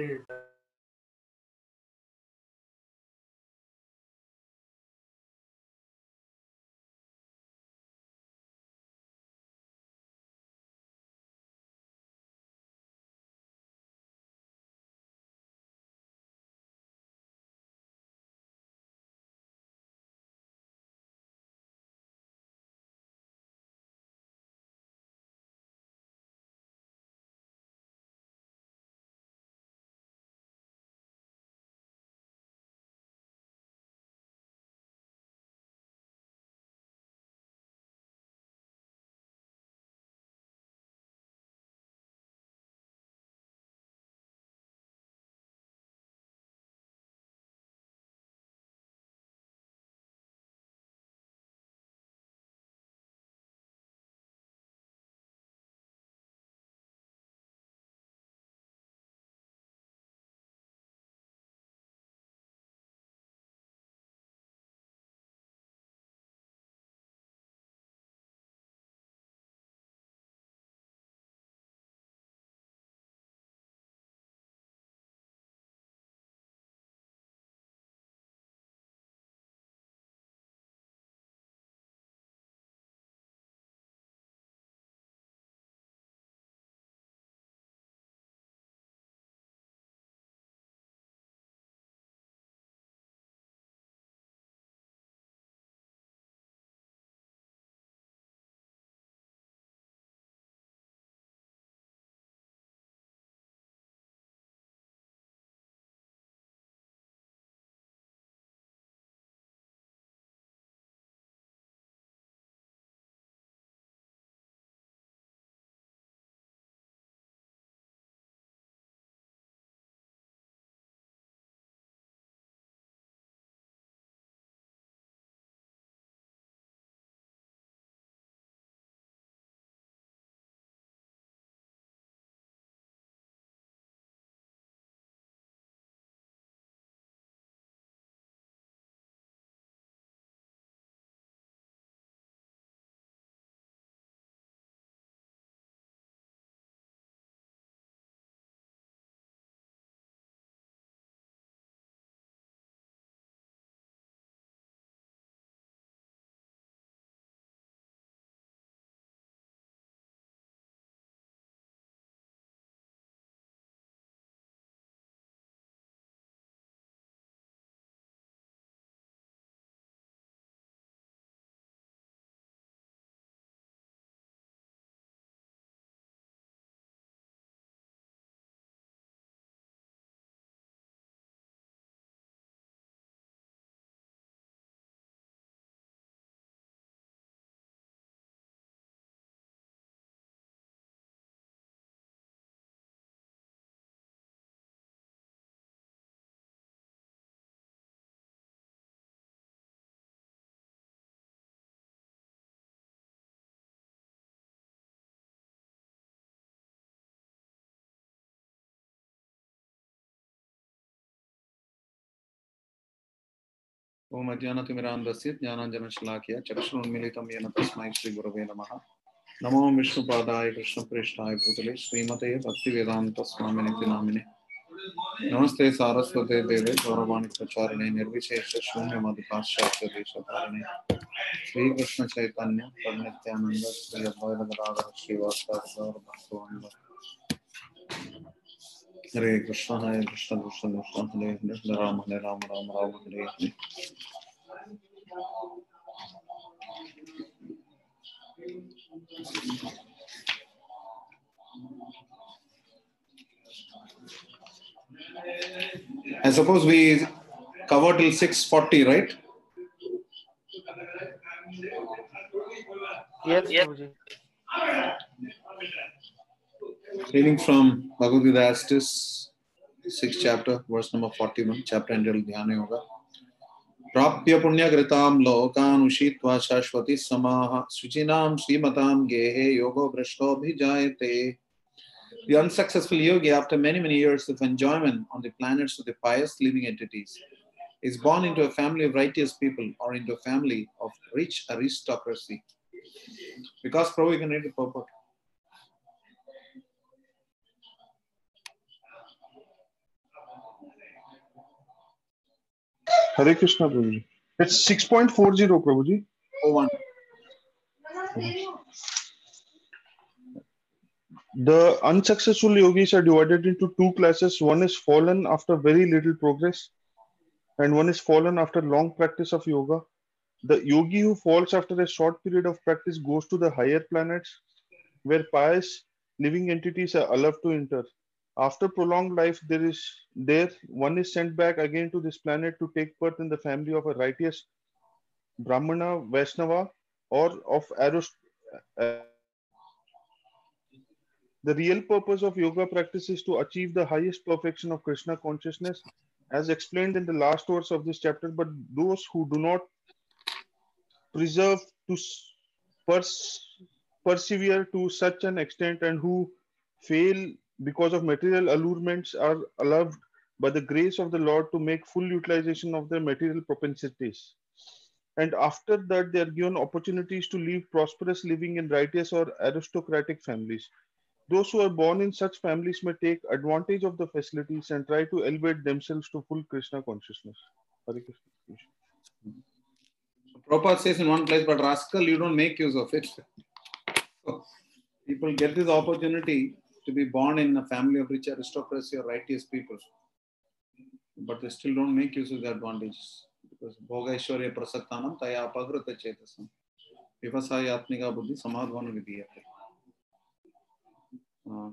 dude, ओम अज्ञानतिमिरान्धस्य ज्ञानाञ्जनशलाकया चक्षुरुन्मिलितं येन तस्मै श्रीगुरवे नमः। नमो विष्णुपादाय कृष्णप्रेष्ठाय भूतले, श्रीमते भक्तिवेदान्तस्वामिनिति नामिने नमस्ते सारस्वते देवे गौरवाणि प्रचारिणे निर्विशेष शून्यमधिपाश्चात्य देशधारिणे श्रीकृष्ण चैतन्य Shri अद्वैतगदाधर श्रीवासादि भक्तवृंद I suppose we cover till 6.40, right? Yes. Reading from Bhagavad Gita Astis, 6th chapter, verse number 41, chapter entitled Dhyana Yoga. प्राप्य पुण्यकृतां लोकान् उषित्वा शाश्वती समाः शुचिनां श्रीमतां गेहे योगो भ्रष्टोऽभिजायते The unsuccessful yogi, after many, many years of enjoyment on the planets of the pious living entities, is born into a family of righteous people or into a family of rich aristocracy. Because Prabhu, you can read the purport. Hare Krishna, Prabhuji. It's 6.40, Prabhuji. Oh, one. The unsuccessful yogis are divided into two classes. One is fallen after very little progress, and one is fallen after long practice of yoga. The yogi who falls after a short period of practice goes to the higher planets, where pious living entities are allowed to enter. After prolonged life, there is there one is sent back again to this planet to take birth in the family of a righteous Brahmana, Vaishnava, or of Arist. Uh, the real purpose of yoga practice is to achieve the highest perfection of Krishna consciousness, as explained in the last verse of this chapter. But those who do not preserve to pers- persevere to such an extent and who fail because of material allurements are allowed by the grace of the Lord to make full utilization of their material propensities. And after that, they are given opportunities to live prosperous living in righteous or aristocratic families. Those who are born in such families may take advantage of the facilities and try to elevate themselves to full Krishna consciousness. Hare Krishna. Prabhupada says in one place, but rascal, you don't make use of it. So, people get this opportunity to be born in a family of rich aristocracy or righteous people, but they still don't make use of the advantages. Because Bhogaishwarya Prasattanam Taya Apagrata Chetasam. Vivasayatmika Buddhi Samadhvana Vidhiyate. Uh,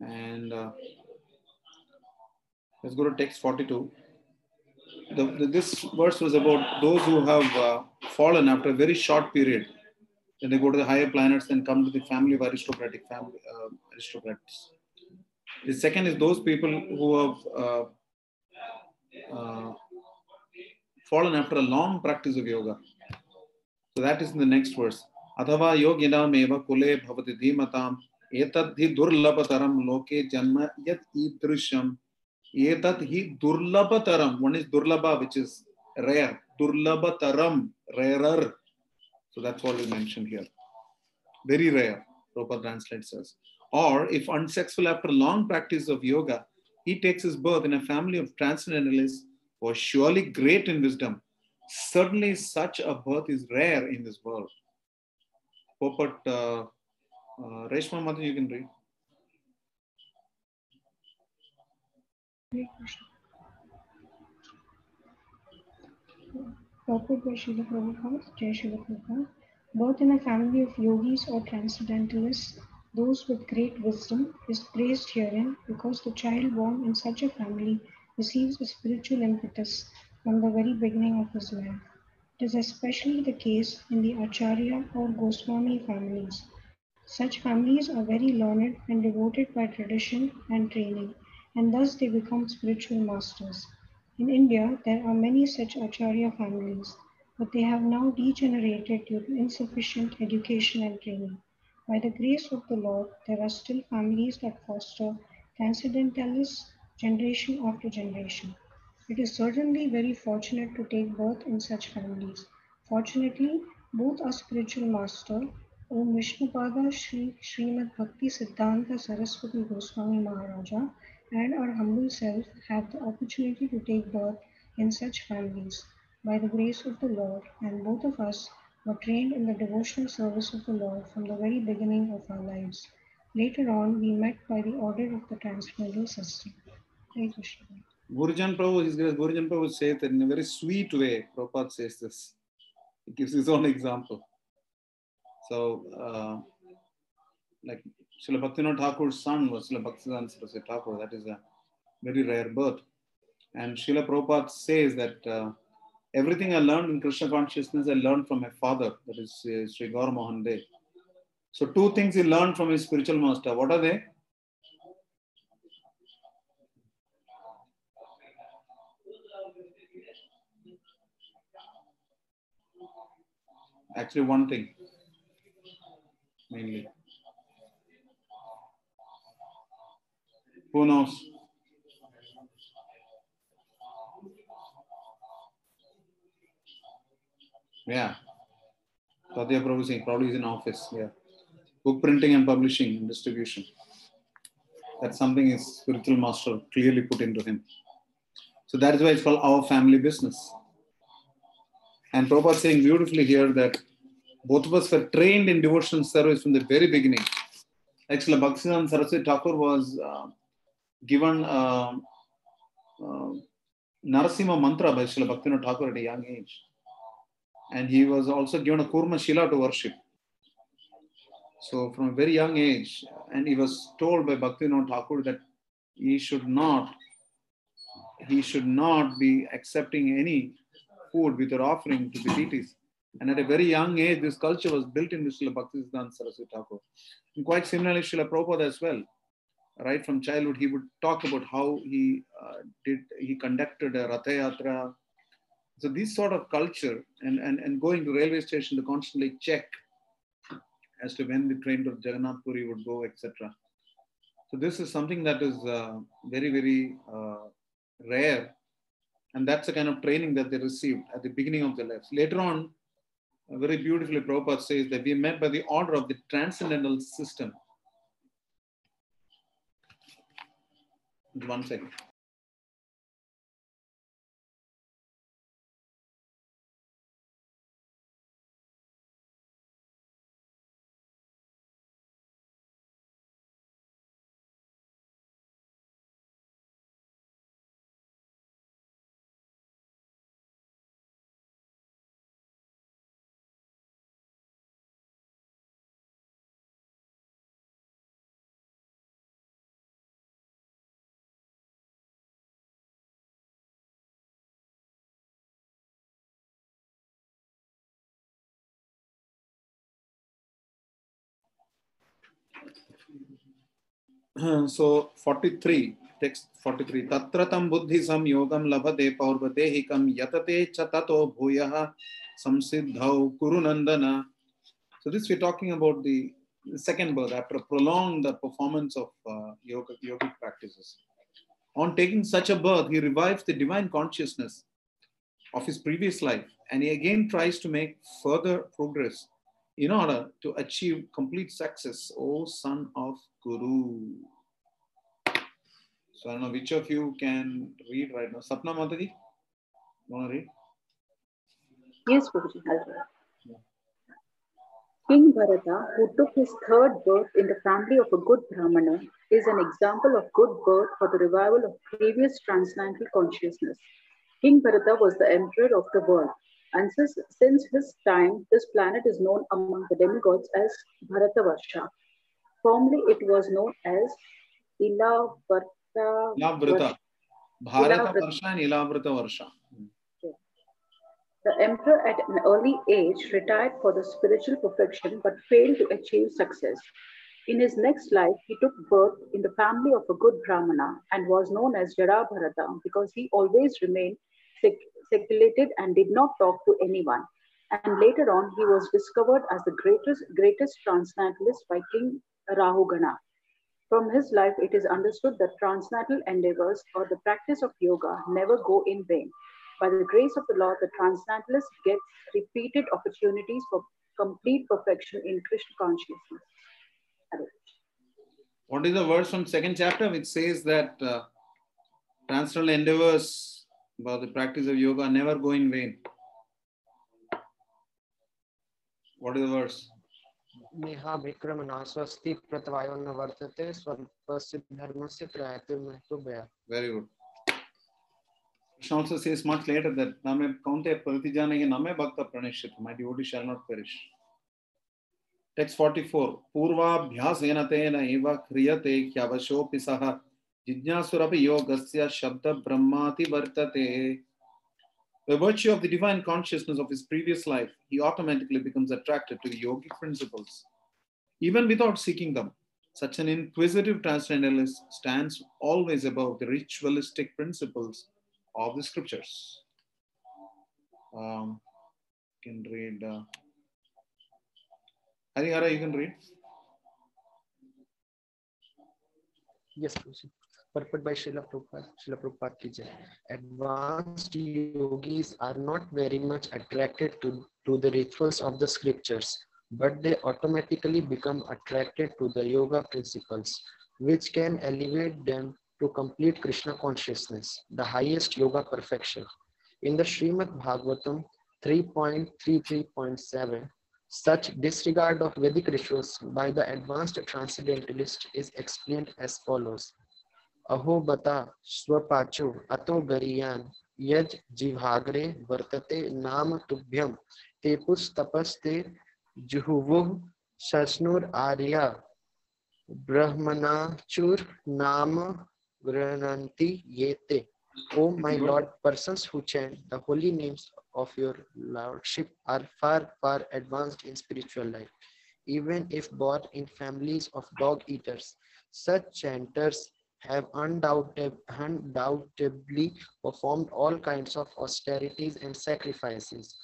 and uh, let's go to text 42. The, the, this verse was about those who have uh, fallen after a very short period. Then they go to the higher planets and come to the family of aristocratic family uh, aristocrats. The second is those people who have uh, uh, fallen after a long practice of yoga. So that is in the next verse. Bhavati dhimatam etadhi durlabhataram loke janma yat idrisham etat hi durlabhataram. One is durlabha, which is rare. Durlabhataram, rarer. So that's what is mentioned here. Very rare, Prabhupada translates us. Or if unsuccessful after long practice of yoga, he takes his birth in a family of transcendentalists who are surely great in wisdom. Certainly, such a birth is rare in this world. Popat uh, uh, Reshma Mother, you can read. Purport by Srila Prabhupada, Jai Srila Prabhupada. Birth in a family of yogis or transcendentalists, those with great wisdom, is praised herein because the child born in such a family receives a spiritual impetus from the very beginning of his life. It is especially the case in the Acharya or Goswami families. Such families are very learned and devoted by tradition and training, and thus they become spiritual masters. In India, there are many such Acharya families, but they have now degenerated due to insufficient education and training. By the grace of the Lord, there are still families that foster transcendentalists generation after generation. It is certainly very fortunate to take birth in such families. Fortunately, both our spiritual master, Om Vishnupada Sri Srimad Bhakti Siddhanta Saraswati Goswami Maharaja, and our humble selves have the opportunity to take birth in such families by the grace of the Lord, and both of us were trained in the devotional service of the Lord from the very beginning of our lives. Later on, we met by the order of the transcendental system. Krishna. Gurujan Prabhu, his grace, Gurujan Prabhu says that in a very sweet way, Prabhupada says this. He gives his own example. So, uh, like Srila Bhaktivinoda Thakur's son was Srila Bhaktivedanta Saraswati Thakur. That is a very rare birth. And Srila Prabhupada says that uh, everything I learned in Krishna consciousness, I learned from my father, that is uh, Sri Gaur Mohan. So, two things he learned from his spiritual master. What are they? Actually, one thing mainly. Who knows? Yeah. Tadya Prabhu Singh, probably is in office. Yeah. Book printing and publishing and distribution. That's something his spiritual master clearly put into him. So that is why it's called our family business. And Prabhupada is saying beautifully here that both of us were trained in devotional service from the very beginning. Actually, Bhaktivedanta Saraswati Thakur was uh, given uh, uh, Narasimha mantra by Srila Bhaktivinoda Thakur at a young age. And he was also given a Kurma Shila to worship. So from a very young age, and he was told by Bhaktivinoda Thakur that he should not, he should not be accepting any food with or offering to the deities. And at a very young age, this culture was built in Srila Bhaktisiddhanta Saraswati Thakur. And quite similarly, Srila Prabhupada as well. Right from childhood, he would talk about how he uh, did, he conducted a Ratha Yatra. So this sort of culture and, and, and going to railway station to constantly check as to when the train to Jagannath Puri would go, etc. So this is something that is uh, very, very uh, rare. And that's the kind of training that they received at the beginning of their lives. Later on, very beautifully, Prabhupada says that we are met by the order of the transcendental system. One second. so 43 text 43 tatratam buddhi samyogam labhate paurvatehikam yatate cha tato bhuyah samsiddhau kuru nandana. So this we're talking about the second birth after prolonged performance of uh, yoga yogic practices. On taking such a birth he revives the divine consciousness of his previous life and he again tries to make further progress in order to achieve complete success, O son of Kuru. So I don't know which of you can read right now. Sapna Mataji, want to read? Yes, read. King Bharata, who took his third birth in the family of a good Brahmana, is an example of good birth for the revival of previous transcendental consciousness. King Bharata was the emperor of the world. And since, since his time, this planet is known among the demigods as Bharatavarsha. Formerly, it was known as Ilavrata. Ilavrita. Bharata Varsha and Ilavrita Varsha. The emperor at an early age retired for the spiritual perfection but failed to achieve success. In his next life, he took birth in the family of a good Brahmana and was known as Jara Bharata because he always remained seculated and did not talk to anyone. And later on, he was discovered as the greatest, greatest transcendentalist by King Rahugana. From his life, it is understood that transcendental endeavors or the practice of yoga never go in vain. By the grace of the Lord, the transcendentalist gets repeated opportunities for complete perfection in Krishna consciousness. What is the verse from second chapter which says that uh, transcendental endeavors about the practice of yoga never go in vain. What is the verse? Neha विक्रमणा स्वस्ति प्रतवायो न वर्तते स्वल्पस्य धर्मस्य प्रयतिर्महत्वभया Very good. Krishna also says much later that Name Kaunte Pratijanahi Name Bhakta Pranishit, my devotee shall not perish. Text 44. Purva bhyasena tena eva kriyate kyavashopi yogasya shabda brahmati vartate. By virtue of the divine consciousness of his previous life, he automatically becomes attracted to yogic principles, even without seeking them. Such an inquisitive transcendentalist stands always above the ritualistic principles of the scriptures. Um, you can read. Uh, Harihara, you can read. Yes, Prabhuji. Purport by Srila Prabhupada, Srila Prabhupada ki jai. Advanced yogis are not very much attracted to, to the rituals of the scriptures, but they automatically become attracted to the yoga principles. which can elevate them to complete Krishna consciousness, the highest yoga perfection. In the Srimad Bhagavatam 3.33.7, such disregard of Vedic rituals by the advanced transcendentalist is explained as follows. Aho bata swapacho ato gariyan yaj jivagre vartate nam tubhyam tepus tapaste juhuvuh sasnur arya brahmanachur nam grananti yete. O my Lord, persons who chant the holy names of your Lordship are far, far advanced in spiritual life. Even if born in families of dog eaters, such chanters have undoubtedly performed all kinds of austerities and sacrifices,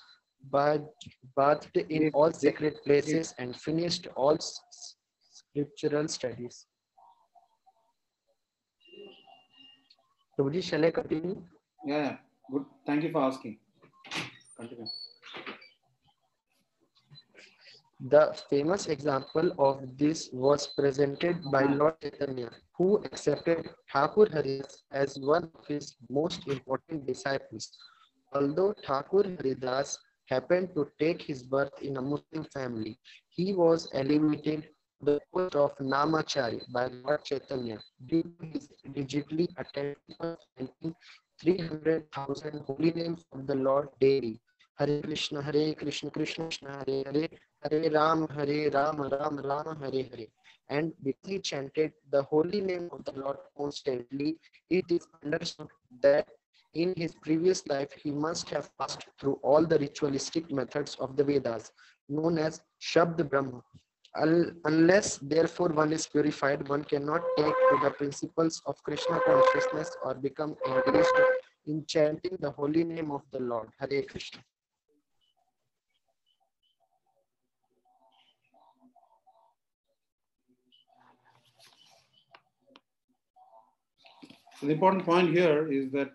but bathed in all sacred places and finished all s- s- scriptural studies. Prabhuji, shall I continue? Yeah, yeah. Good. Thank you for asking. Continue. The famous example of this was presented by hmm. Lord Chaitanya, who accepted Thakur Haridas as one of his most important disciples. Although Thakur Haridas happened to take his birth in a Muslim family, he was elevated to the post of Namacharya by Lord Chaitanya due to his attentive chanting 300,000 holy names of the Lord daily. Hare Krishna, Hare Krishna, Krishna Krishna, Hare Hare, Hare Ram, Hare Ram, Ram Ram, Hare Hare. And he chanted the holy name of the Lord constantly, it is understood that in his previous life he must have passed through all the ritualistic methods of the Vedas, known as Shabd Brahma. Unless, therefore, one is purified, one cannot take to the principles of Krishna consciousness or become engaged in chanting the holy name of the Lord. Hare Krishna. So the important point here is that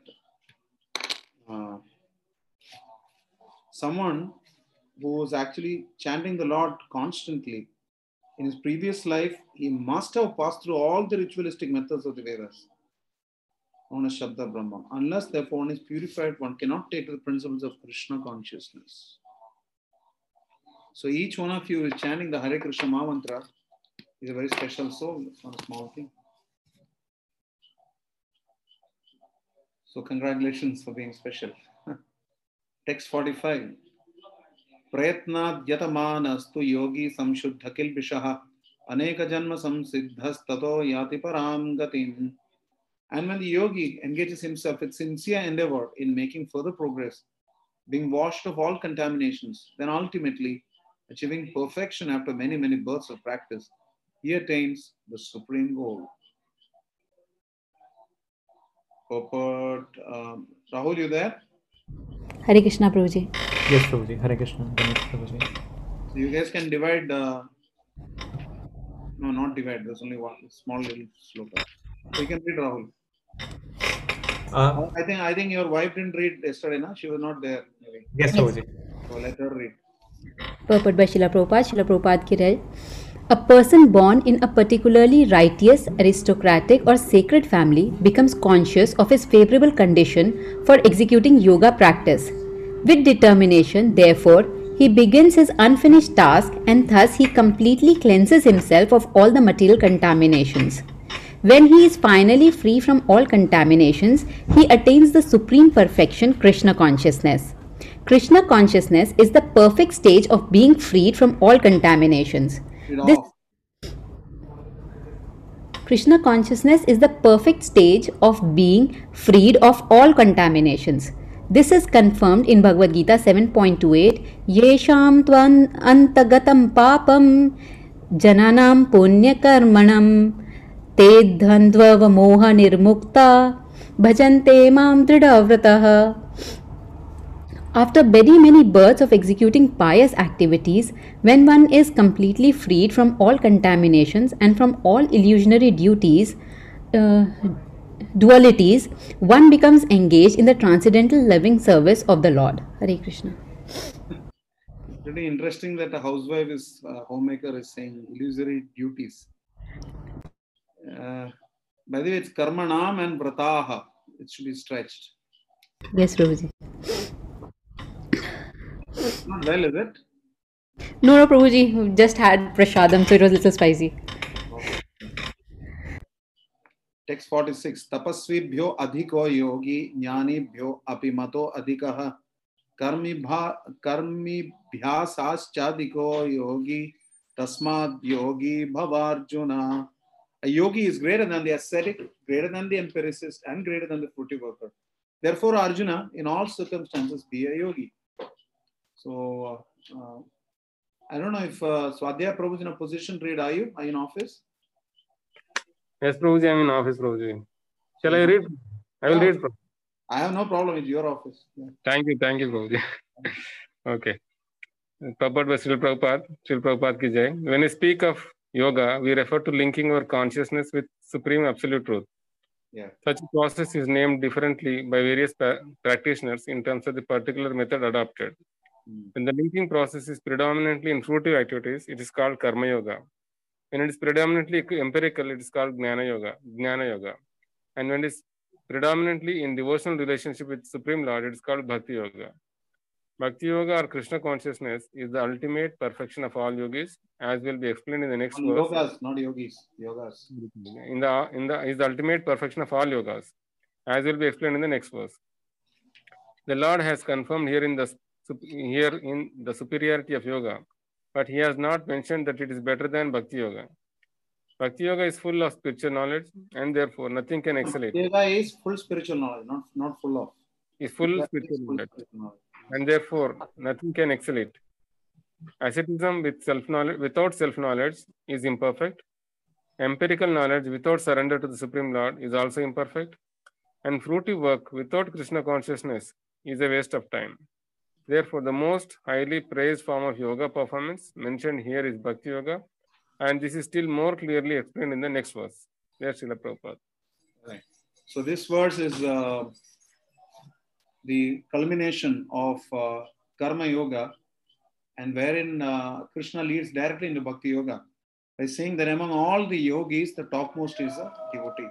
uh, someone who was actually chanting the Lord constantly in his previous life, he must have passed through all the ritualistic methods of the Vedas, known as Shabda Brahma. Unless therefore one is purified, one cannot take to the principles of Krishna consciousness. So each one of you is chanting the Hare Krishna Mantra is a very special soul, not a small thing. So congratulations for being special. Text 45. प्रयत्नाद्यतमानस्तु योगी संशुद्ध किल्बिषः अनेक जन्म संसिद्धस्ततो याति पराम गतिम् And when the yogi engages himself with sincere endeavor in making further progress, being washed of all contaminations, then ultimately achieving perfection after many, many births of practice, he attains the supreme goal. Purport, um, Rahul, you there? Hare Krishna Prabhuji. Yes, Prabhuji. Hare Krishna. Ganesh Prabhuji. So you guys can divide. Uh, no, not divide. There's only one small little sloka. So you can read Rahul. Uh, I think I think your wife didn't read yesterday, na? She was not there. Maybe. yes, Prabhuji. So let her read. Purport by Srila Prabhupada, Srila Prabhupada ki read. A person born in a particularly righteous, aristocratic, or sacred family becomes conscious of his favorable condition for executing yoga practice. With determination, therefore, he begins his unfinished task and thus he completely cleanses himself of all the material contaminations. When he is finally free from all contaminations, he attains the supreme perfection, Krishna consciousness. Krishna consciousness is the perfect stage of being freed from all contaminations. Read This off. Krishna consciousness is the perfect stage of being freed of all contaminations. This is confirmed in Bhagavad Gita 7.28 Yesham tvan antagatam papam jananam punyakarmanam te dhandva moha nirmukta bhajante mam dridavratah after many, many births of executing pious activities, when one is completely freed from all contaminations and from all illusionary duties, uh, dualities, one becomes engaged in the transcendental loving service of the Lord. Hare Krishna. Pretty interesting that a housewife is uh, homemaker is saying illusory duties. Uh, by the way, it's karma karmanam and vrataha. It should be stretched. Yes, Not well, is it? No, no, Prabhuji. Just had prashadam, so it was a little spicy. Text 46. Tapasvibhyo adhiko yogi jnanibhyo apimato adhikaha karmibha karmibhyasaschadiko yogi tasmad yogi bhavarjuna. A yogi is greater than the ascetic, greater than the empiricist, and greater than the fruity worker. Therefore, Arjuna, in all circumstances, be a yogi. So, uh, I don't know if uh, Swadhyaya Prabhu is in a position to read. Are you? Are you in office? Yes, Prabhuji, I'm in office, Prabhuji. Shall I read? I will Yeah. read. Prabhu. I have no problem with your office. Yeah. Thank you, thank you, Prabhuji. okay. Prabhupada by Srila Prabhupada, Srila Prabhupada ki jai. When we speak of yoga, we refer to linking our consciousness with supreme absolute truth. Yeah. Such a process is named differently by various practitioners in terms of the particular method adopted. Mm. When the linking process is predominantly in fruitive activities, it is called karma yoga. When it is predominantly empirical, it is called jnana yoga, jnana yoga. And when it is predominantly in devotional relationship with Supreme Lord, it is called bhakti yoga. Bhakti yoga or Krishna consciousness is the ultimate perfection of all yogis, as will be explained in the next Not verse. yogas, not yogis. Yogas. In the in the is the ultimate perfection of all yogas, as will be explained in the next verse. The Lord has confirmed here in the sup- here in the superiority of yoga, but He has not mentioned that it is better than Bhakti yoga. Bhakti yoga is full of spiritual knowledge, and therefore nothing can excel it. Yoga is full spiritual knowledge, not not full of. Is full Yoga is spiritual full knowledge, spiritual knowledge. and therefore nothing can excel it. Asceticism with self knowledge without self knowledge is imperfect. Empirical knowledge without surrender to the Supreme Lord is also imperfect. And fruitive work without Krishna consciousness is a waste of time. Therefore, the most highly praised form of yoga performance mentioned here is Bhakti Yoga, and this is still more clearly explained in the next verse. There's Srila Prabhupada. Right. So this verse is uh, the culmination of uh, karma yoga, and wherein uh, Krishna leads directly into bhakti yoga by saying that among all the yogis, the topmost is a devotee.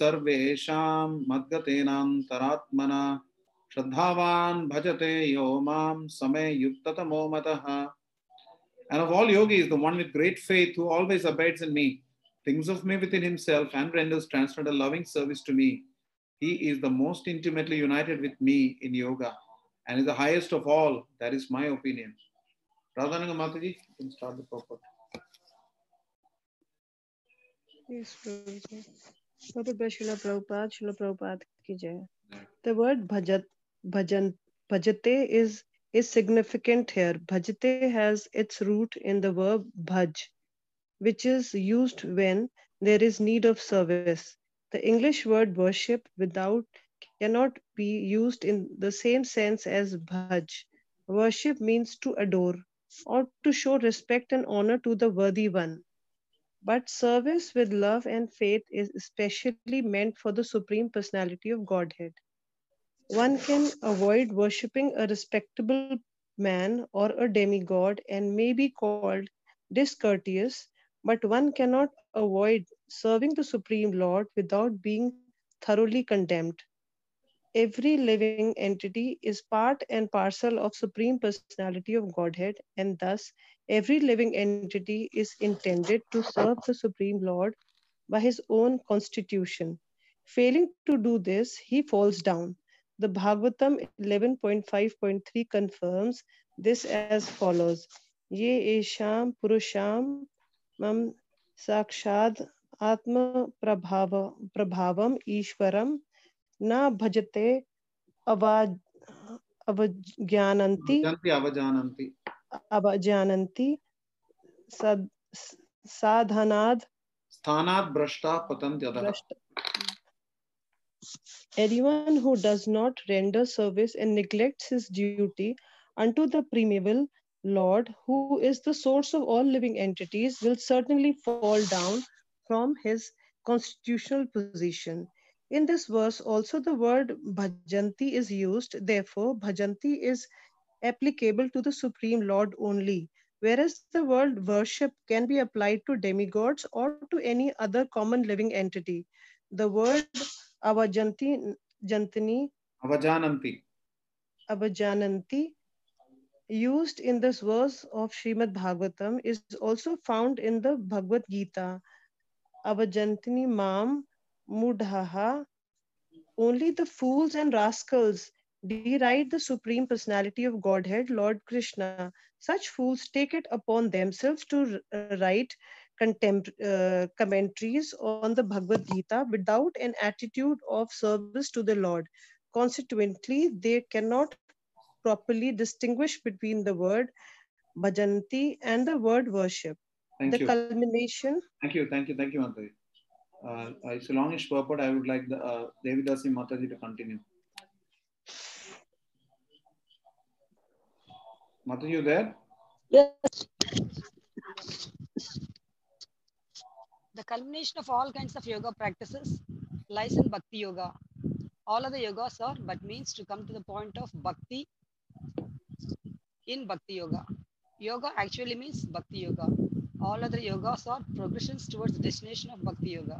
Sarvesham madgatenam taratmana shraddhavan bhajate yomam same yuktatamo mataha. And of all yogis, the one with great faith who always abides in me, thinks of me within himself and renders transcendental loving service to me. He is the most intimately united with me in yoga and is the highest of all. That is my opinion. Radhananga Mataji, you can start the purport. Yes, Prabhuji. Purport Srila Prabhupada, Srila Prabhupada ki jai. The word bhajat, bhajan, bhajate is, is significant here. Bhajate has its root in the verb bhaj, which is used when there is need of service. The English word worship without cannot be used in the same sense as bhaj. Worship means to adore or to show respect and honor to the worthy one. But service with love and faith is especially meant for the Supreme Personality of Godhead. One can avoid worshipping a respectable man or a demigod and may be called discourteous, but one cannot avoid serving the Supreme Lord without being thoroughly condemned. Every living entity is part and parcel of Supreme Personality of Godhead, and thus every living entity is intended to serve the Supreme Lord by his own constitution. Failing to do this, he falls down. The Bhagavatam 11.5.3 confirms this as follows. ये एषां पुरुषां मम साक्षात् आत्म प्रभाव प्रभावम ईश्वरम न भजते अवाज अवज्ञानन्ति अवजानन्ति अवजानन्ति साधनाद स्थानाद भ्रष्टा पतन्ति अधः Anyone who does not render service and neglects his duty unto the primeval Lord, who is the source of all living entities, will certainly fall down from his constitutional position. In this verse, also the word bhajanti is used. Therefore, bhajanti is applicable to the Supreme Lord only. whereas the word worship can be applied to demigods or to any other common living entity. The word avajanti, jantini, Avajananti. avajananti used in this verse of Srimad Bhagavatam is also found in the Bhagavad Gita. Avajantini mam mudhaha. Only the fools and rascals deride the Supreme Personality of Godhead, Lord Krishna. Such fools take it upon themselves to write uh, commentaries on the Bhagavad Gita without an attitude of service to the Lord. Consequently, they cannot properly distinguish between the word bhajanti and the word worship. Thank you. the you. culmination Thank you, thank you, thank you, Mataji. Uh, it's a longish purport. I would like the uh, Devidasi Mataji to continue. Mataji, you there? Yes. The culmination of all kinds of yoga practices lies in Bhakti Yoga. All other yogas are but means to come to the point of Bhakti in Bhakti Yoga. Yoga actually means Bhakti Yoga. All other yogas are progressions towards the destination of Bhakti Yoga.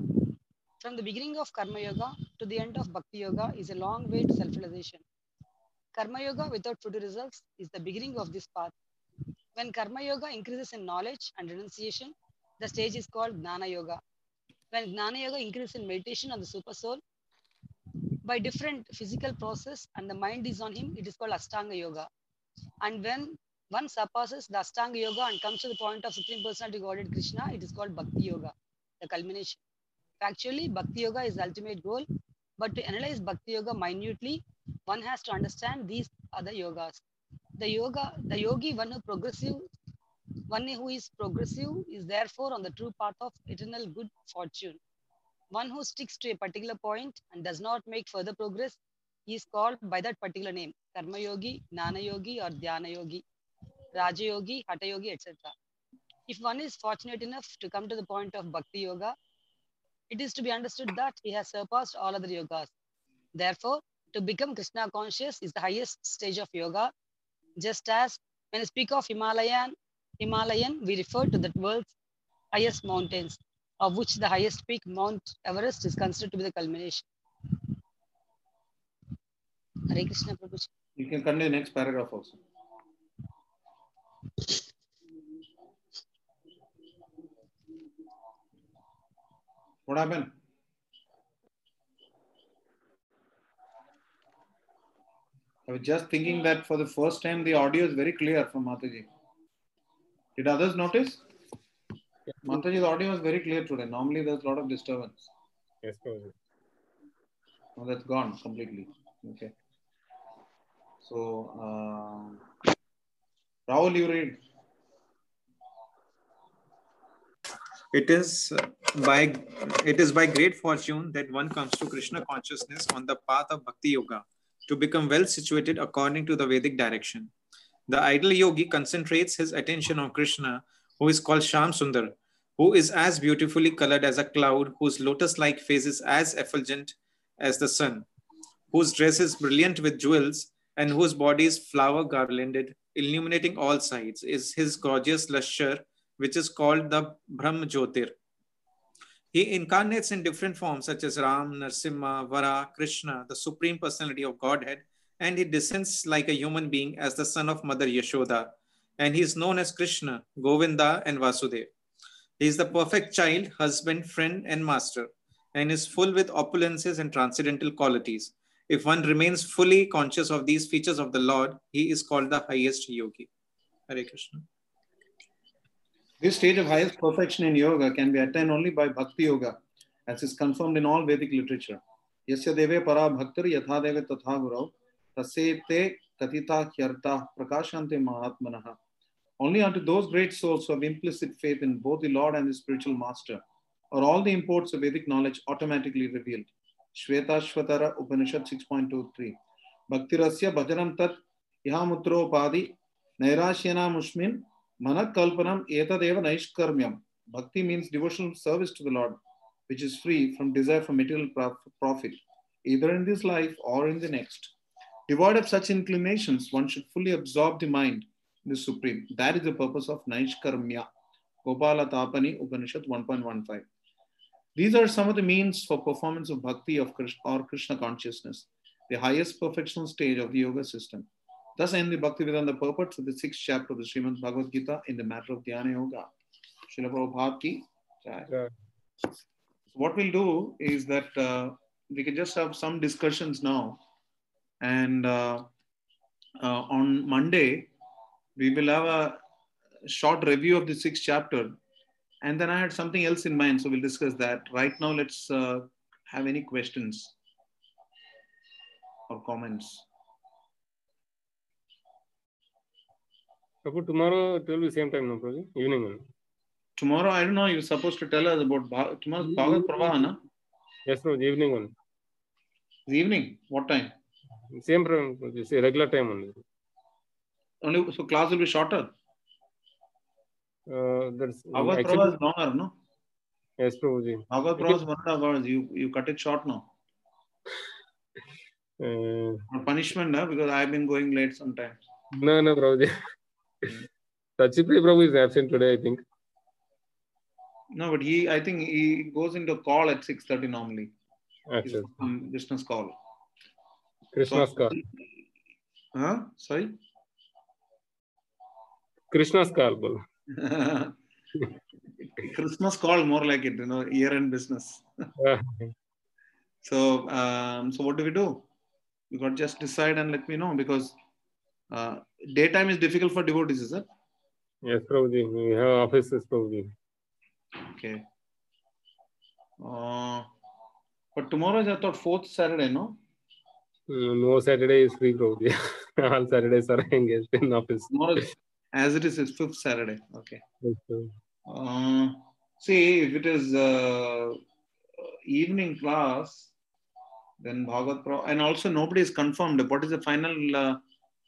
From the beginning of Karma Yoga to the end of Bhakti Yoga is a long way to self realization. Karma Yoga without fruit results is the beginning of this path. When Karma Yoga increases in knowledge and renunciation, the stage is called Gnana Yoga. When Gnana Yoga increases in meditation on the Super Soul, by different physical process and the mind is on him, it is called Ashtanga Yoga. And when one surpasses the Ashtanga Yoga and comes to the point of Supreme Personality Godhead Krishna, it is called Bhakti Yoga, the culmination. Actually, Bhakti Yoga is the ultimate goal, but to analyze Bhakti Yoga minutely, one has to understand these other yogas. The yoga, the yogi, one who progressive, one who is progressive is therefore on the true path of eternal good fortune. One who sticks to a particular point and does not make further progress is called by that particular name, Karma Yogi, Nana Yogi, or Dhyana Yogi, Raja Yogi, Hatha Yogi, etc. If one is fortunate enough to come to the point of Bhakti Yoga, it is to be understood that he has surpassed all other yogas. Therefore, to become Krishna conscious is the highest stage of yoga. Just as when I speak of Himalayan, Himalayan, we refer to the world's highest mountains, of which the highest peak, Mount Everest, is considered to be the culmination. Hare Krishna Prabhu. You can continue next paragraph also. What happened? I was just thinking that for the first time the audio is very clear from Mataji. Did others notice? Mataji's audio was very clear today. Normally there's a lot of disturbance. Yes, Prabhuji. Now that's gone completely. Okay. So, uh, Rahul, you read. It is by it is by great fortune that one comes to Krishna consciousness on the path of Bhakti Yoga to become well situated according to the Vedic direction. The ideal yogi concentrates his attention on Krishna, who is called Sham Sundar, who is as beautifully colored as a cloud, whose lotus-like face is as effulgent as the sun, whose dress is brilliant with jewels, and whose body is flower garlanded, illuminating all sides, is his gorgeous lustre, which is called the Brahm Jyotir. He incarnates in different forms such as Ram, Narsimha, Vara, Krishna, the Supreme Personality of Godhead, and he descends like a human being as the son of Mother Yashoda. And he is known as Krishna, Govinda, and Vasudev. He is the perfect child, husband, friend, and master, and is full with opulences and transcendental qualities. If one remains fully conscious of these features of the Lord, he is called the highest yogi. Hare Krishna. This state of highest perfection in yoga can be attained only by bhakti yoga, as is confirmed in all Vedic literature. Yasya deve para yatha deve tatha gurau tasete katita hyarta prakashante mahatmanaha. Only unto those great souls who have implicit faith in both the Lord and the spiritual master are all the imports of Vedic knowledge automatically revealed. Shweta Shvatara Upanishad 6.23. Bhaktirasya bhajanam tat ihamutropadi nairashyana mushmin Manakalpanam etadeva naishkarmyam. Bhakti means devotional service to the Lord, which is free from desire for material profit, either in this life or in the next. Devoid of such inclinations, one should fully absorb the mind, in the supreme. That is the purpose of Naishkarmya. Gopala Tapani Upanishad 1.15. These are some of the means for performance of bhakti of Krishna or Krishna consciousness, the highest perfectional stage of the yoga system. Thus end the Bhakti Vedanta purport of the sixth chapter of the Srimad Bhagavad Gita in the matter of Dhyana Yoga. Srila Prabhupada ki. Yeah. What we'll do is that uh, we can just have some discussions now. And uh, uh, on Monday, we will have a short review of the sixth chapter. And then I had something else in mind, so we'll discuss that. Right now, let's uh, have any questions or comments. Tomorrow it will be same time, no, Prabhuji? Evening. Tomorrow, I don't know, you're supposed to tell us about Bha- tomorrow's Bhagavad Pravahana. Yes, Prabhuji, evening only. Evening, what time? Same time, Prabhuji, say regular time only. Only so class will be shorter. Uh, that's Bhagavad actually- is longer, no? Yes, Prabhuji. Bhagavad Prabha is one and a half hours. You, you cut it short now. Uh, Or punishment, huh? because I've been going late sometimes. no, no, Prabhuji. Sachipriya Prabhu is absent today, I think. No, but he, I think he goes into call at 6.30 normally. He's Acha. on Krishna's. Krishna's call. Huh? Sorry? Krishna's bol. Christmas call, more like it, you know, year-end business. Ah, So, um, so what do we do? We got just decide and let me know because uh, daytime is difficult for devotees, is it? yes, Prabhuji. We have offices, Prabhuji. Okay. Uh, but tomorrow is, I thought, fourth Saturday, no? Mm, No Saturday is free, Prabhuji. All Saturdays are engaged in office. Tomorrow, as it is, is fifth Saturday. Okay. Uh, see, if it is uh, evening class, then Bhagavad Pro, and also nobody is confirmed. What is the final uh,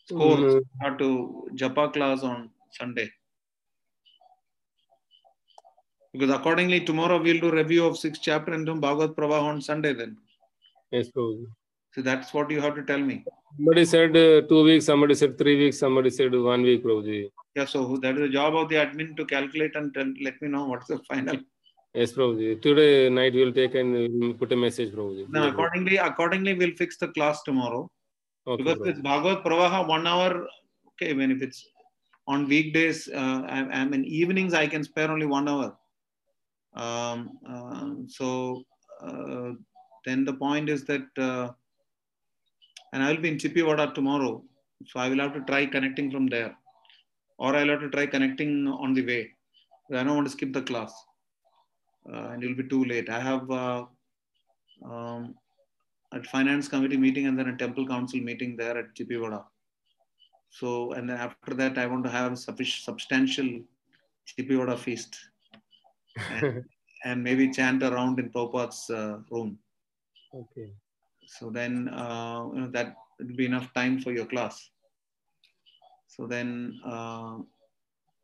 score Mm. uh, to Japa class on Sunday? Because accordingly, tomorrow we'll do review of sixth chapter and do Bhagavad Prabha on Sunday. Then, Yes, Prabhuji. So that's what you have to tell me. Somebody said uh, two weeks, somebody said three weeks, somebody said one week, Prabhuji. Yeah, so that is the job of the admin to calculate and tell, let me know what's the final. Yes, Prabhuji. Today night we'll take and put a message, Prabhuji. Now, accordingly, accordingly, we'll fix the class tomorrow. Okay, because Prabhuji. it's Bhagavad Pravaha one hour. Okay, when if it's on weekdays, uh, I, I mean evenings, I can spare only one hour. Um, uh, so uh, then the point is that, uh, and I will be in Chippiwada tomorrow, so I will have to try connecting from there, or I'll have to try connecting on the way. I don't want to skip the class, uh, and it will be too late. I have. Uh, um, at finance committee meeting and then a temple council meeting there at Chippiwada. So, and then after that, I want to have sufficient, substantial Chippiwada feast and, and maybe chant around in Prabhupada's uh, room. Okay. So then, uh, you know, that will be enough time for your class. So then, uh,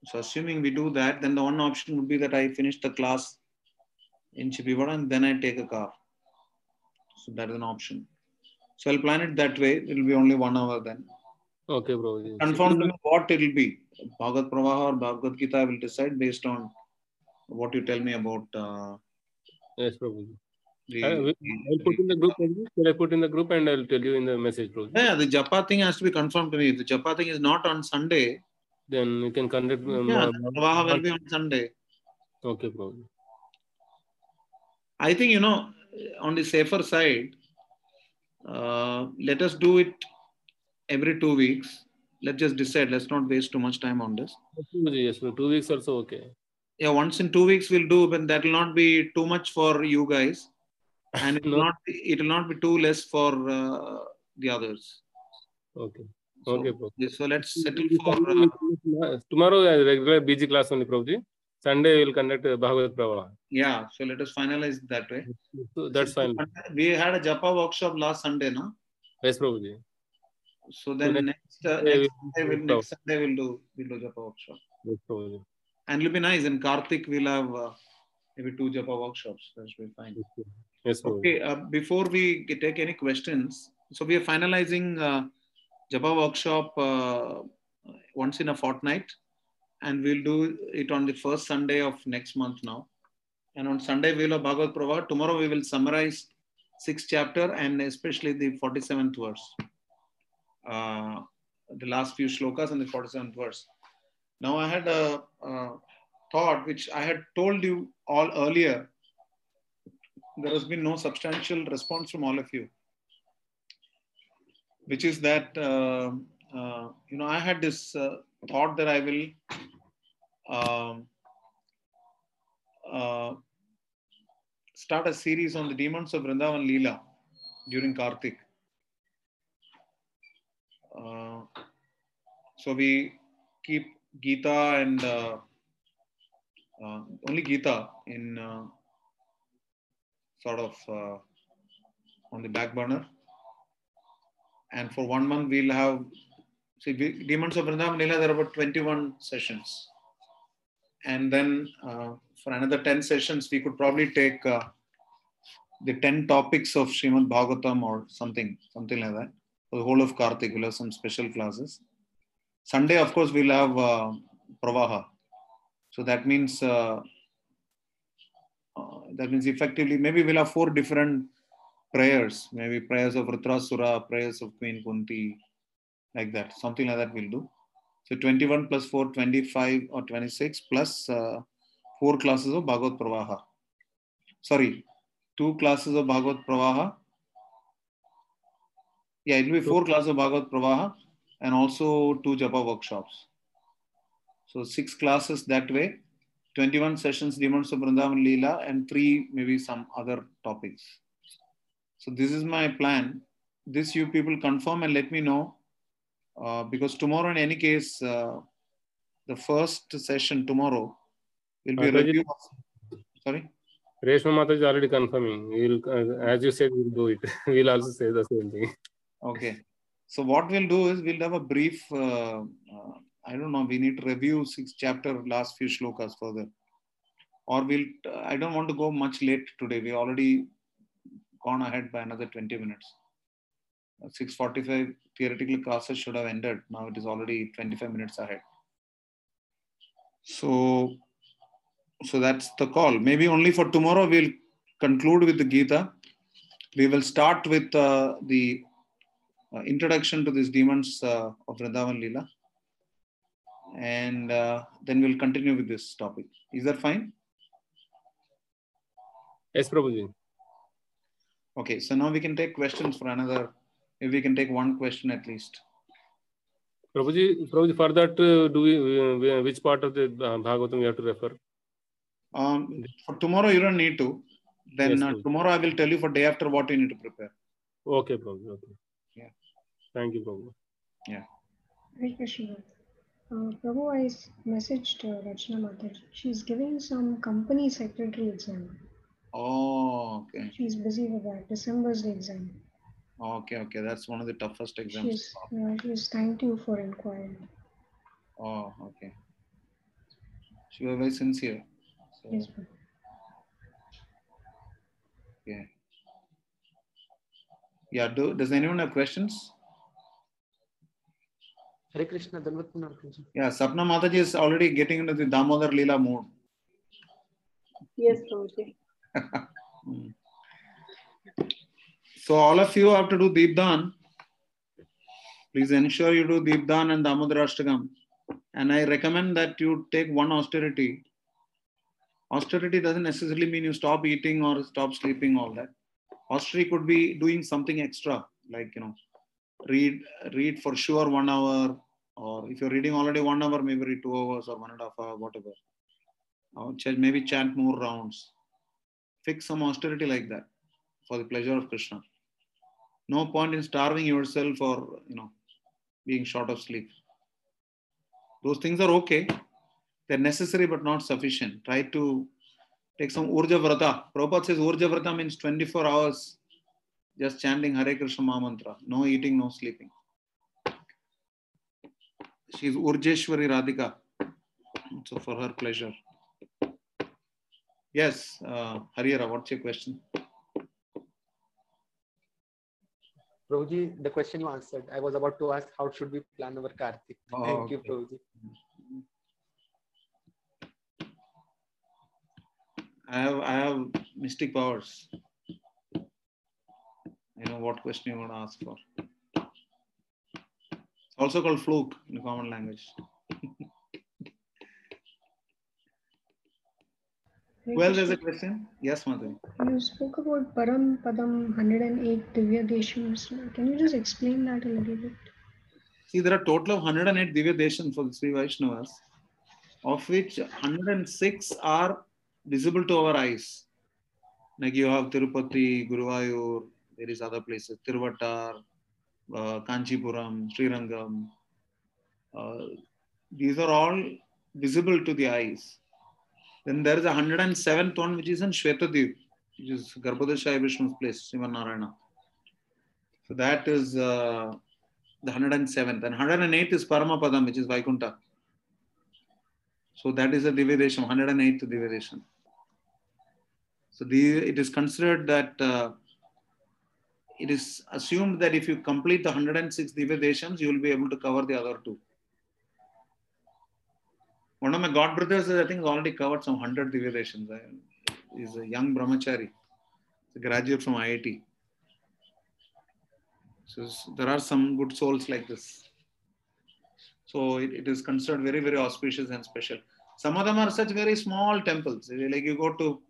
so assuming we do that, then the one option would be that I finish the class in Chippiwada and then I take a car. So that is an option. So I'll plan it that way. It will be only one hour then. Okay, Prabhuji. Confirm to me what it will be. Bhagavad Pravaha or Bhagavad Gita, I will decide based on what you tell me about uh, Yes, Prabhuji. The, I will I'll put in the group, Prabhuji. Shall I put in the group and I'll tell you in the message, Prabhuji? Yeah, the Japa thing has to be confirmed to me. If the Japa thing is not on Sunday, Then you can conduct. um, yeah, uh, will be on Sunday. Okay, Prabhuji. I think, you know, on the safer side, uh, let us do it every two weeks. Let's just decide. Let's not waste too much time on this. Yes, for two weeks also okay. Yeah, once in two weeks we'll do, but that will not be too much for you guys, and it will not be, it will not be too less for uh, the others. Okay. So, Okay, Prabhuji. so let's settle for. Uh, Tomorrow, uh, regular BG class only, Prabhuji. Sunday, we'll conduct uh, Bhagavad Pravaha. yeah, so let us finalize that way. So that's fine. We had a Japa workshop last Sunday, no? Yes, Prabhuji. So then next next uh, Sunday next, we'll- Sunday we'll, next Sunday we'll do we'll do Japa workshop, Yes, Prabhuji. and it'll be nice. In Karthik we'll have uh, maybe two Japa workshops. That should be fine. Yes, Prabhuji. Okay, uh, before we take any questions, so we are finalizing uh, workshop uh, once in a fortnight, and we'll do it on the first Sunday of next month now. And on Sunday, we'll have Bhagavad Prabha. Tomorrow, we will summarize sixth chapter and especially the 47th verse. Uh, the last few shlokas and the 47th verse. Now, I had a, a thought which I had told you all earlier. There has been no substantial response from all of you, which is that, uh, uh, you know, I had this uh, thought that I will um, uh, start a series on the demons of Vrindavan Leela during Kartik. Uh, so we keep Gita and uh, only Gita in sort of uh, on the back burner. And for one month, we'll have, see, Demons of Vrindavan Leela, there are about 21 sessions. And then uh, for another 10 sessions, we could probably take uh, the 10 topics of Srimad Bhagavatam or something, something like that. For the whole of Kartik, we'll have some special classes. Sunday, of course, we'll have uh, Pravaha. So that means uh, that means effectively maybe we'll have four different prayers, maybe prayers of Vritrasura, prayers of Queen Kunti, like that. Something like that we'll do. So 21 plus 4, 25 or 26 plus uh, four classes of Bhagavad Pravaha. Sorry, two classes of Bhagavad Pravaha. Yeah, it will be four classes of Bhagavad Pravaha and also two Japa workshops. So six classes that way, 21 sessions Demons of Vrindavan Leela and three maybe some other topics. So this is my plan. This you people confirm and let me know uh, because tomorrow in any case, uh, the first session tomorrow will be a review. Of, sorry. Reshma Mata is already confirming. We'll, uh, as you said, we'll do it. we'll also say the same thing. Okay. So what we'll do is we'll have a brief. I don't know. We need to review six chapter last few shlokas further, or we'll. I don't want to go much late today. We already gone ahead by another twenty minutes. Six forty-five theoretical classes should have ended. Now it is already twenty-five minutes ahead. So, so that's the call. Maybe only for tomorrow we'll conclude with the Gita. We will start with uh, the uh, introduction to these demons uh, of Vrindavan Leela. And uh, then we'll continue with this topic. Is that fine? Yes, Prabhuji. Okay, so now we can take questions for another, if we can take one question at least. Prabhuji, Prabhuji, for that, uh, do we, uh, which part of the uh, Bhagavatam we have to refer? Um, for tomorrow, you don't need to. Then Yes, uh, tomorrow I will tell you for day after what you need to prepare. Okay, Prabhuji. Okay. Yeah. Thank you, Prabhuji. Yeah. Hare Krishna. Uh, Prabhu, I messaged uh, Rachna Mataji. She's giving some company secretary exam. Oh, okay. She's busy with that. December's the exam. Okay, okay. That's one of the toughest exams. She's, uh, she's thanked you for inquiring. Oh, okay. She was very sincere. So, Yes, Prabhu. yeah. Yeah, do, does anyone have questions? Hare Krishna, Punar Prabhuji. Yeah, Sapna Mataji is already getting into the Damodar Leela mood. Yes, Prabhuji. Hmm. So all of you have to do Deepdan. Please ensure you do Deepdan and Damodar Ashtagam. And I recommend that you take one austerity. Austerity doesn't necessarily mean you stop eating or stop sleeping, all that. Austerity could be doing something extra, like you know, read read for sure one hour, or if you're reading already one hour, maybe read two hours or one and a half hour, whatever. Or maybe chant more rounds. Fix some austerity like that for the pleasure of Krishna. No point in starving yourself or you know being short of sleep. Those things are okay. They're necessary but not sufficient. Try to take some Urja Vrata. Prabhupada says Urja Vrata means 24 hours just chanting Hare Krishna Mantra. No eating, no sleeping. She's Urjeshwari Radhika. So for her pleasure. Yes, uh, Harihara, what's your question? Prabhuji, the question you answered. I was about to ask how should we plan our Kartik. Oh, Thank you. Prabhuji. I have I have mystic powers. You know what question you want to ask for. It's also called fluke in the common language. well, there's a question. Yes, Madhuri. You spoke about Param Padam 108 Divya Deshams. Can you just explain that a little bit? See, there are total of 108 Divya Deshams for the Sri Vaishnavas, of which 106 are visible to our eyes. Like you have Tirupati, Guruvayur, there is other places, Tiruvattar, uh, Kanchipuram, Srirangam. Uh, these are all visible to the eyes. Then there is a 107th one which is in Shvetadip, which is Garbhodeshaya Vishnu's place, Sivan Narayana. So that is uh, the 107th. And 108th is Paramapadam, which is Vaikunta. So that is a Divyadesham, 108th Divyadesham. So the, it is considered that uh, it is assumed that if you complete the 106 Divyadeshams, you will be able to cover the other two. One of my god brothers, I think, has already covered some 100 Divyadeshams. He's a young brahmachari, a graduate from IIT. So there are some good souls like this. So it, it is considered very, very auspicious and special. Some of them are such very small temples. Like you go to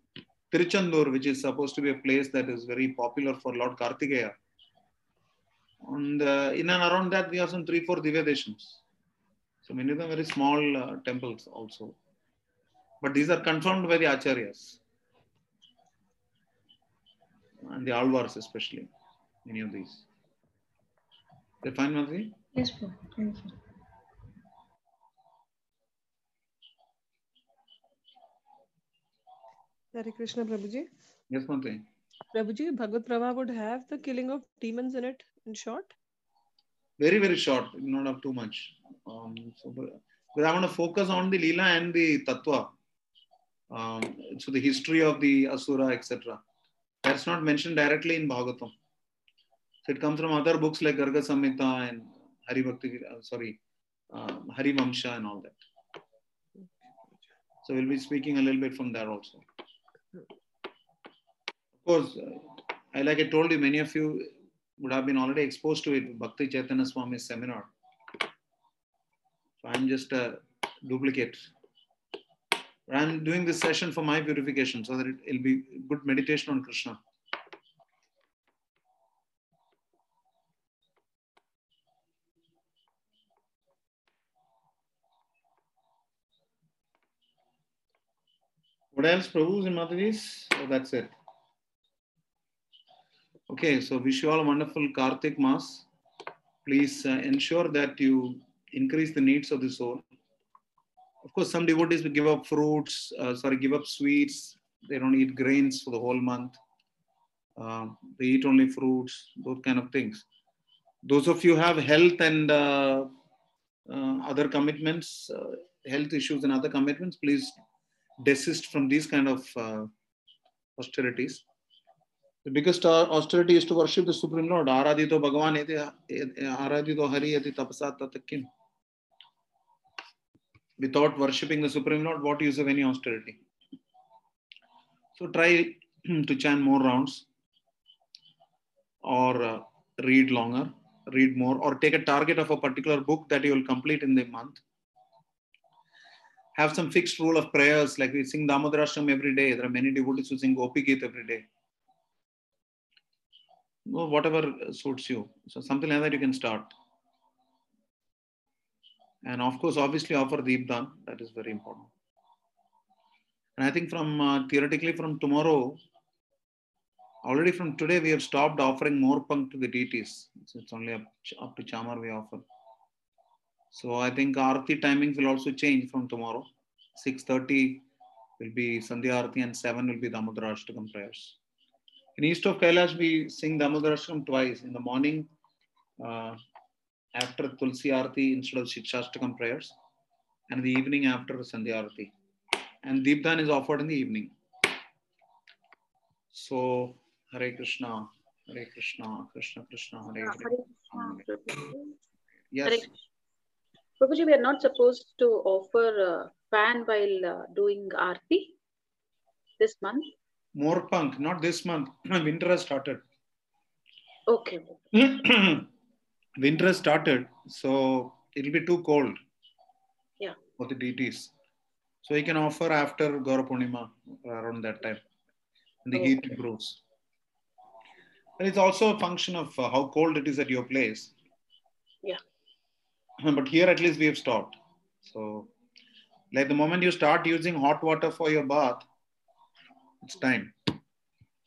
Tiruchendur, which is supposed to be a place that is very popular for Lord Kartikeya. And uh, in and around that, we have some three, four Divyadeshams. So many of them very small uh, temples also. But these are confirmed by the Acharyas. And the Alvars especially, many of these. They fine, Madhuri? Yes, Prabhu. Thank you. Hare Krishna Prabhuji. Yes, Madhuri. Prabhuji, Bhagavad Prabha would have the killing of demons in it, in short. Very, very short, not have too much. Um, so, but, I want to focus on the Leela and the Tattva. Um, so the history of the Asura, etc. That's not mentioned directly in Bhagavatam. So it comes from other books like Garga Samhita and Hari Bhakti, uh, sorry, uh, Hari Vamsha and all that. So we'll be speaking a little bit from there also. Of course, I like I told you, many of you would have been already exposed to it, Bhakti Chaitanya Swami's seminar. So I'm just a duplicate. But I'm doing this session for my purification so that it, it'll be good meditation on Krishna. What else, Prabhu's and Mataji's? Oh, that's it. Okay, so wish you all a wonderful Kartik Mass. Please uh, ensure that you increase the needs of the soul. Of course, some devotees will give up fruits, uh, sorry, give up sweets. They don't eat grains for the whole month. Uh, they eat only fruits, those kind of things. Those of you have health and uh, uh, other commitments, uh, health issues and other commitments, please desist from these kind of uh, austerities. The biggest uh, austerity is to worship the Supreme Lord. Aradito Bhagavan eti Aradito Hari tapasat tatakin. Without worshipping the Supreme Lord, what use of any austerity? So try to chant more rounds or uh, read longer, read more, or take a target of a particular book that you will complete in the month. Have some fixed rule of prayers, like we sing Damodarasham every day. There are many devotees who sing Gopi Geet every day. Whatever suits you. So something like that you can start. And of course, obviously offer Deepdan. That is very important. And I think from uh, theoretically from tomorrow, already from today, we have stopped offering morpankh to the deities. So it's only up, up to Chamar we offer. So I think Aarti timings will also change from tomorrow. 6.30 will be Sandhya Aarti and 7 will be Damodara Ashtakam prayers. In east of Kailash, we sing Damodara Ashtakam twice. In the morning, uh, after Tulsi Aarti instead of Shikshashtakam prayers. And in the evening after Sandhya Aarti. And Deepdan is offered in the evening. So, Hare Krishna. Hare Krishna, Krishna Krishna, Hare Hare. Yes. Hare Krishna. Prabhuji, we are not supposed to offer fan while uh, doing aarti this month. Morpankh, not this month. Winter has started. Okay. Winter has started, so it'll be too cold Yeah. for the deities. So you can offer after Gaurapurnima around that time. And the heat Okay. improves. And it's also a function of uh, how cold it is at your place. Yeah. But here at least we have stopped. So, like the moment you start using hot water for your bath, it's time.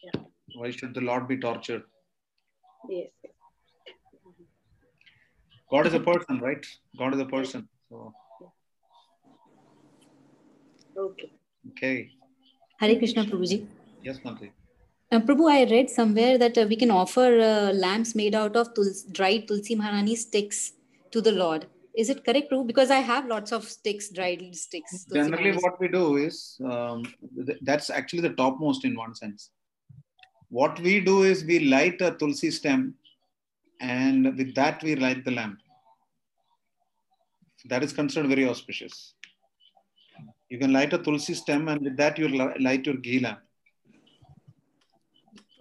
Yeah. Why should the Lord be tortured? Yes. yes. God is a person, right? God is a person. So, Okay. okay. Hare Krishna, Prabhuji. Yes, Mantri. Uh, Prabhu, I read somewhere that uh, we can offer uh, lamps made out of tuls- dried Tulsi Maharani sticks to the Lord. Is it correct, Prabhu? Because I have lots of sticks, dried sticks. Generally, what we do is um, th- that's actually the topmost in one sense. What we do is we light a tulsi stem, and with that we light the lamp. That is considered very auspicious. You can light a tulsi stem, and with that you li- light your ghee lamp.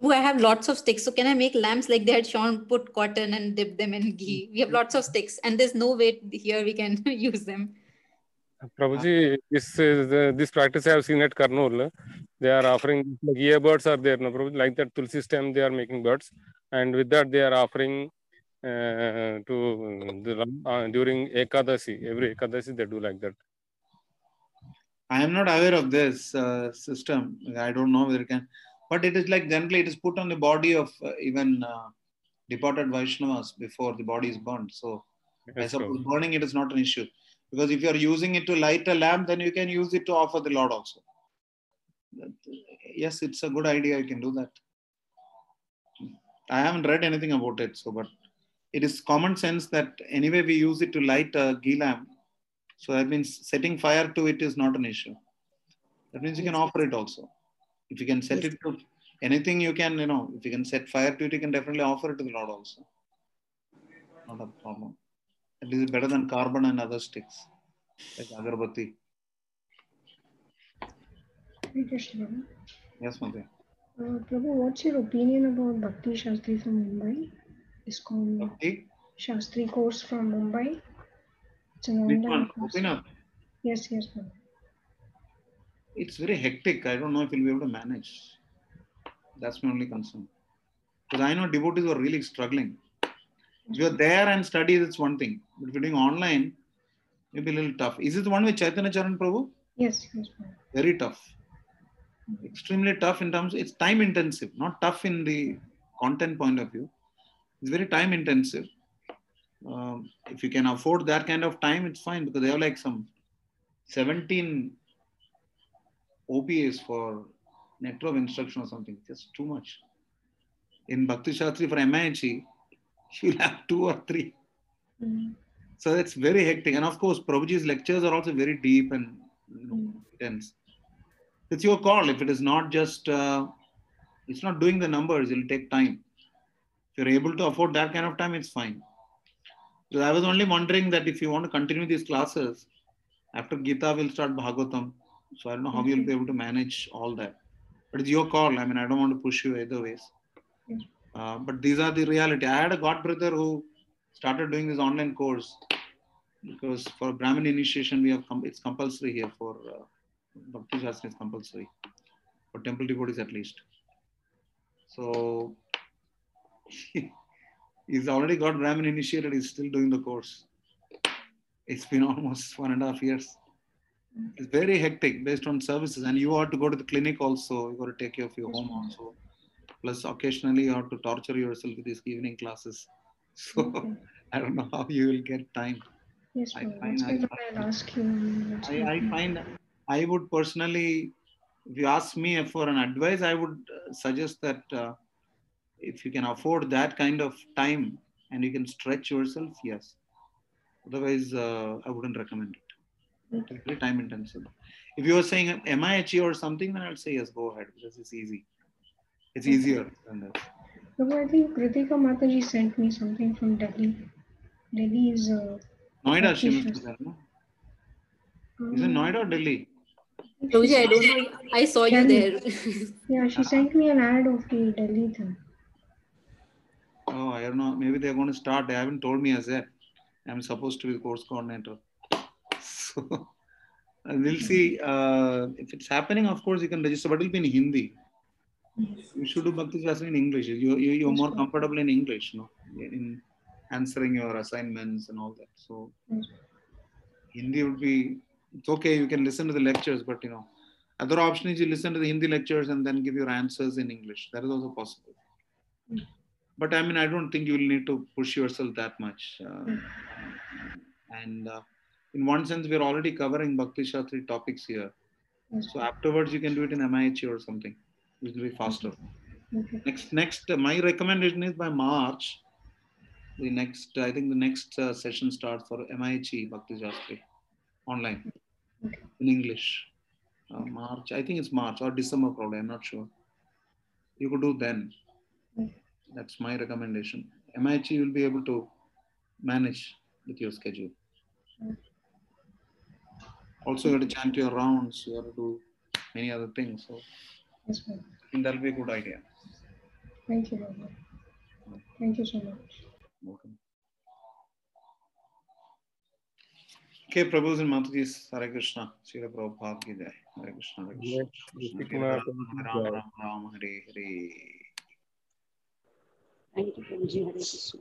Prabhu, I have lots of sticks. So can I make lamps like they had shown, put cotton and dip them in ghee? We have lots of sticks, and there's no way here we can use them. Prabhuji, this is uh, this practice I have seen at Kurnool. They are offering like earbirds are there, no Prabhuji? Like that tulsi stem, they are making birds, and with that they are offering uh, to the uh, during Ekadasi. Every Ekadasi they do like that. I am not aware of this uh, system. I don't know whether it can, but it is like generally it is put on the body of uh, even uh, departed Vaishnavas before the body is burned. So I Yes, suppose Prabhuji. burning it is not an issue because if you are using it to light a lamp, then you can use it to offer the Lord also. That- yes, it's a good idea. You can do that. I haven't read anything about it, so but it is common sense that anyway we use it to light a ghee lamp. So that means setting fire to it is not an issue. That means you can offer it also. If you can set Yes. it to anything, you can, you know, if you can set fire to it, you can definitely offer it to the Lord also. Not a problem. At least better than carbon and other sticks, like agarbatti. Yes, Madhya. Uh, Prabhu, what's your opinion about Bhakti Shastri from Mumbai? ISKCON Bhakti? Shastri course from Mumbai. It's an online course. Yes, yes, Prabhu. It's very hectic. I don't know if you'll be able to manage. That's my only concern. Because I know devotees are really struggling. If you're there and study, it's one thing. But if you're doing online, maybe a little tough. Is it the one with Chaitanya Charan Prabhu? Yes, yes. Very tough. Extremely tough in terms, it's time intensive, not tough in the content point of view. It's very time intensive. Um, if you can afford that kind of time, it's fine because they have like some 17 OPAs for of instruction or something. Just too much. In Bhakti Shastri for MIHE, you'll have two or three. Mm. So it's very hectic. And of course, Prabhuji's lectures are also very deep and you know, intense. It's your call. If it is not just, uh, it's not doing the numbers, it'll take time. If you're able to afford that kind of time, it's fine. So I was only wondering that if you want to continue these classes, after Gita, we'll start Bhagavatam. So I don't know how you'll be able to manage all that. But it's your call. I mean, I don't want to push you either ways. Uh, but these are the reality. I had a god brother who started doing this online course because for Brahmin initiation, we have com- it's compulsory here for uh, Bhakti Shastra is compulsory for temple devotees at least. So he's already got Brahmin initiated. He's still doing the course. It's been almost one and a half years. It's very hectic based on services, and you have to go to the clinic also. You got to take care of your home also. Plus, occasionally you have to torture yourself with these evening classes. So Okay. I don't know how you will get time. Yes, I find- I find- I'll ask you. I, I find I would personally, if you ask me for an advice, I would uh, suggest that uh, if you can afford that kind of time and you can stretch yourself, yes. Otherwise, uh, I wouldn't recommend it. It's very time intensive. If you are saying MIHE or something, then I'll say yes, go ahead because it's easy. It's Okay. easier than this. Prabhu, I think Kritika Mataji sent me something from Delhi. Delhi is uh, Noida, she must be Practitioners. there, no? Is it Noida or Delhi? Prabhuji, I don't know. I saw you Delhi. there. Yeah, she sent me an ad of the Delhi thing. Oh, I don't know. Maybe they're going to start. They haven't told me as yet. I'm supposed to be the course coordinator. So we'll see. Uh, if it's happening, of course, you can register, but it'll be in Hindi. You should do Bhakti Shastra in English. You, you, you're more comfortable in English, no? In answering your assignments and all that. So Hindi would be, it's okay. You can listen to the lectures, but you know, other option is you listen to the Hindi lectures and then give your answers in English. That is also possible. But I mean, I don't think you will need to push yourself that much. Uh, and uh, in one sense, we're already covering Bhakti Shastri topics here. So afterwards, you can do it in MIH or something. It will be faster. Okay. Next, next, uh, my recommendation is by March. The next, I think the next uh, session starts for MIH Bhakti Shastri online Okay. in English. Uh, March, I think it's March or December probably. I'm not sure. You could do then. That's my recommendation. MIH will be able to manage with your schedule. Also, you have to chant your rounds. You have to do many other things. So Yes. I think that'll be a good idea. Thank you, Prabhu. Thank you so much. Welcome. Okay, Prabhu's and Mataji's Hare Krishna. Srila Prabhupada ki jai. Hare Krishna, Hare Krishna. Yes, Krishna Krishna Hare Prabhupada Ram, jai. Ram, Ram, Hare Hare. Thank you, Prabhuji. Hare Krishna.